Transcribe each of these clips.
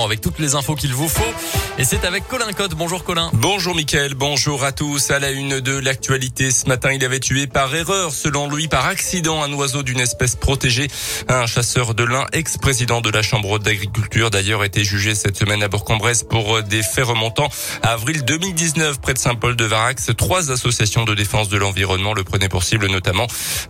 avec toutes les infos qu'il vous faut. Et c'est avec Colin Cotte. Bonjour Colin. Bonjour Mickaël, bonjour à tous. À la une de l'actualité, ce matin, il avait tué par erreur, selon lui, par accident, un oiseau d'une espèce protégée. Un chasseur de lin, ex-président de la Chambre d'agriculture, d'ailleurs, été jugé cette semaine à Bourg-en-Bresse pour des faits remontant à avril 2019 près de Saint-Paul-de-Varax. Trois associations de défense de l'environnement le prenaient pour cible notamment.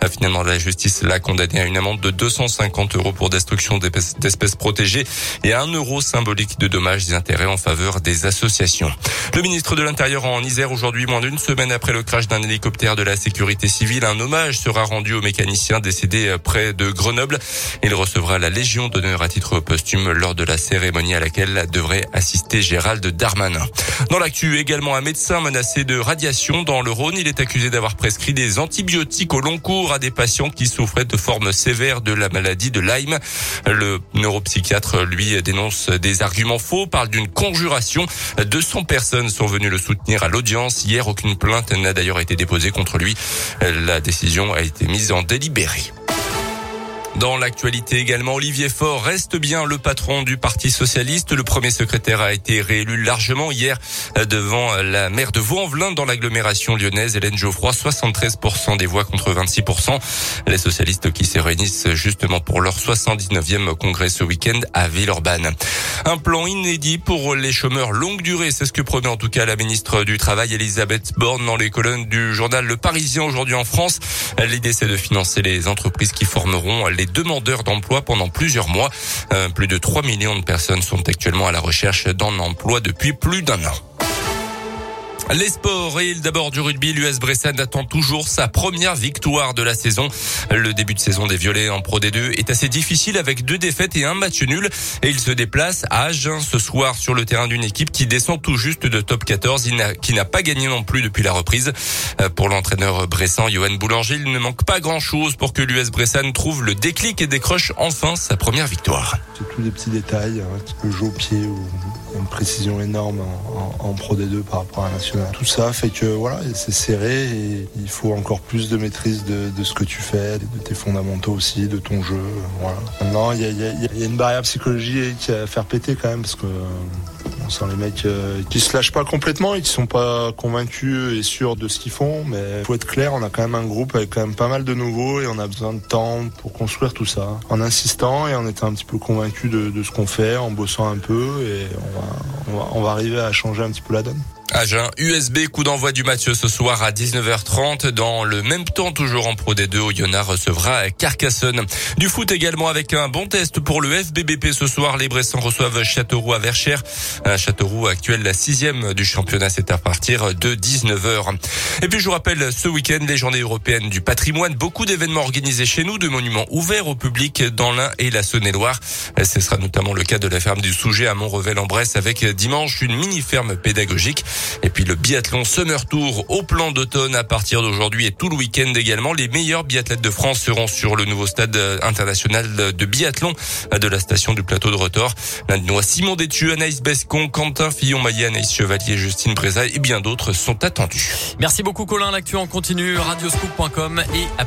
Finalement, la justice l'a condamné à une amende de 250 euros pour destruction d'espèces protégées et à 1 euro symbolique de dommages et intérêts en faveur des associations. Le ministre de l'Intérieur en Isère aujourd'hui, moins d'une semaine après le crash d'un hélicoptère de la sécurité civile, un hommage sera rendu au mécanicien décédé près de Grenoble. Il recevra la Légion d'honneur à titre posthume lors de la cérémonie à laquelle devrait assister Gérald Darmanin. Dans l'actu, également un médecin menacé de radiation dans le Rhône. Il est accusé d'avoir prescrit des antibiotiques au long cours à des patients qui souffraient de formes sévères de la maladie de Lyme. Le neuropsychiatre, lui, dénonce des arguments faux, parle d'une conjuration. 200 personnes sont venues le soutenir à l'audience. Hier, aucune plainte n'a d'ailleurs été déposée contre lui. La décision a été mise en délibéré. Dans l'actualité également, Olivier Faure reste bien le patron du Parti socialiste. Le premier secrétaire a été réélu largement hier devant la maire de Vaux-en-Velin dans l'agglomération lyonnaise, Hélène Geoffroy, 73% des voix contre 26%. Les socialistes qui se réunissent justement pour leur 79e congrès ce week-end à Villeurbanne. Un plan inédit pour les chômeurs longue durée, c'est ce que promet en tout cas la ministre du Travail, Elisabeth Borne, dans les colonnes du journal Le Parisien aujourd'hui en France. L'idée c'est de financer les entreprises qui formeront les demandeurs d'emploi pendant plusieurs mois. Euh, plus de 3 millions de personnes sont actuellement à la recherche d'un emploi depuis plus d'un an. Les sports et d'abord du rugby, l'US Bressan attend toujours sa première victoire de la saison. Le début de saison des Violets en Pro D2 est assez difficile avec deux défaites et un match nul et il se déplace à Agen ce soir sur le terrain d'une équipe qui descend tout juste de top 14, qui n'a pas gagné non plus depuis la reprise. Euh, pour l'entraîneur Bressan, Johan Boulanger, il ne manque pas grand chose pour que l'US Bressan trouve le déclic et décroche enfin sa première victoire. C'est tous les petits détails, un petit peu jeu au pied une précision énorme en, Pro D2 par rapport à la nationale. Tout ça fait que voilà, c'est serré et il faut encore plus de maîtrise de, ce que tu fais, de tes fondamentaux aussi, de ton jeu. Voilà. Maintenant, il y a, y, a, une barrière psychologique à faire péter quand même parce que on sent les mecs euh, qui se lâchent pas complètement et qui sont pas convaincus et sûrs de ce qu'ils font. Mais faut être clair, on a quand même un groupe avec quand même pas mal de nouveaux et on a besoin de temps pour construire tout ça. En insistant et en étant un petit peu convaincu de, ce qu'on fait, en bossant un peu et on va arriver à changer un petit peu la donne. Agen USB, coup d'envoi du match ce soir à 19h30. Dans le même temps, toujours en Pro D2, Oyonnax recevra Carcassonne. Du foot également avec un bon test pour le FBBP ce soir. Les Bressans reçoivent Châteauroux à Verchères. Châteauroux actuel la sixième du championnat, c'est à partir de 19h. Et puis je vous rappelle, ce week-end, les journées européennes du patrimoine. Beaucoup d'événements organisés chez nous, de monuments ouverts au public dans l'Ain et la Saône-et-Loire. Ce sera notamment le cas de la ferme du Souget à Montrevel en Bresse avec dimanche une mini-ferme pédagogique. Et puis le biathlon Summer Tour au plan d'automne à partir d'aujourd'hui et tout le week-end également. Les meilleurs biathlètes de France seront sur le nouveau stade international de biathlon de la station du plateau de Rotor. L'Andinois Simon Détu, Anaïs Bescon, Quentin Fillon-Maillet, Anaïs Chevalier, Justine Breza et bien d'autres sont attendus. Merci beaucoup Colin. L'actu en continu, radioscoop.com et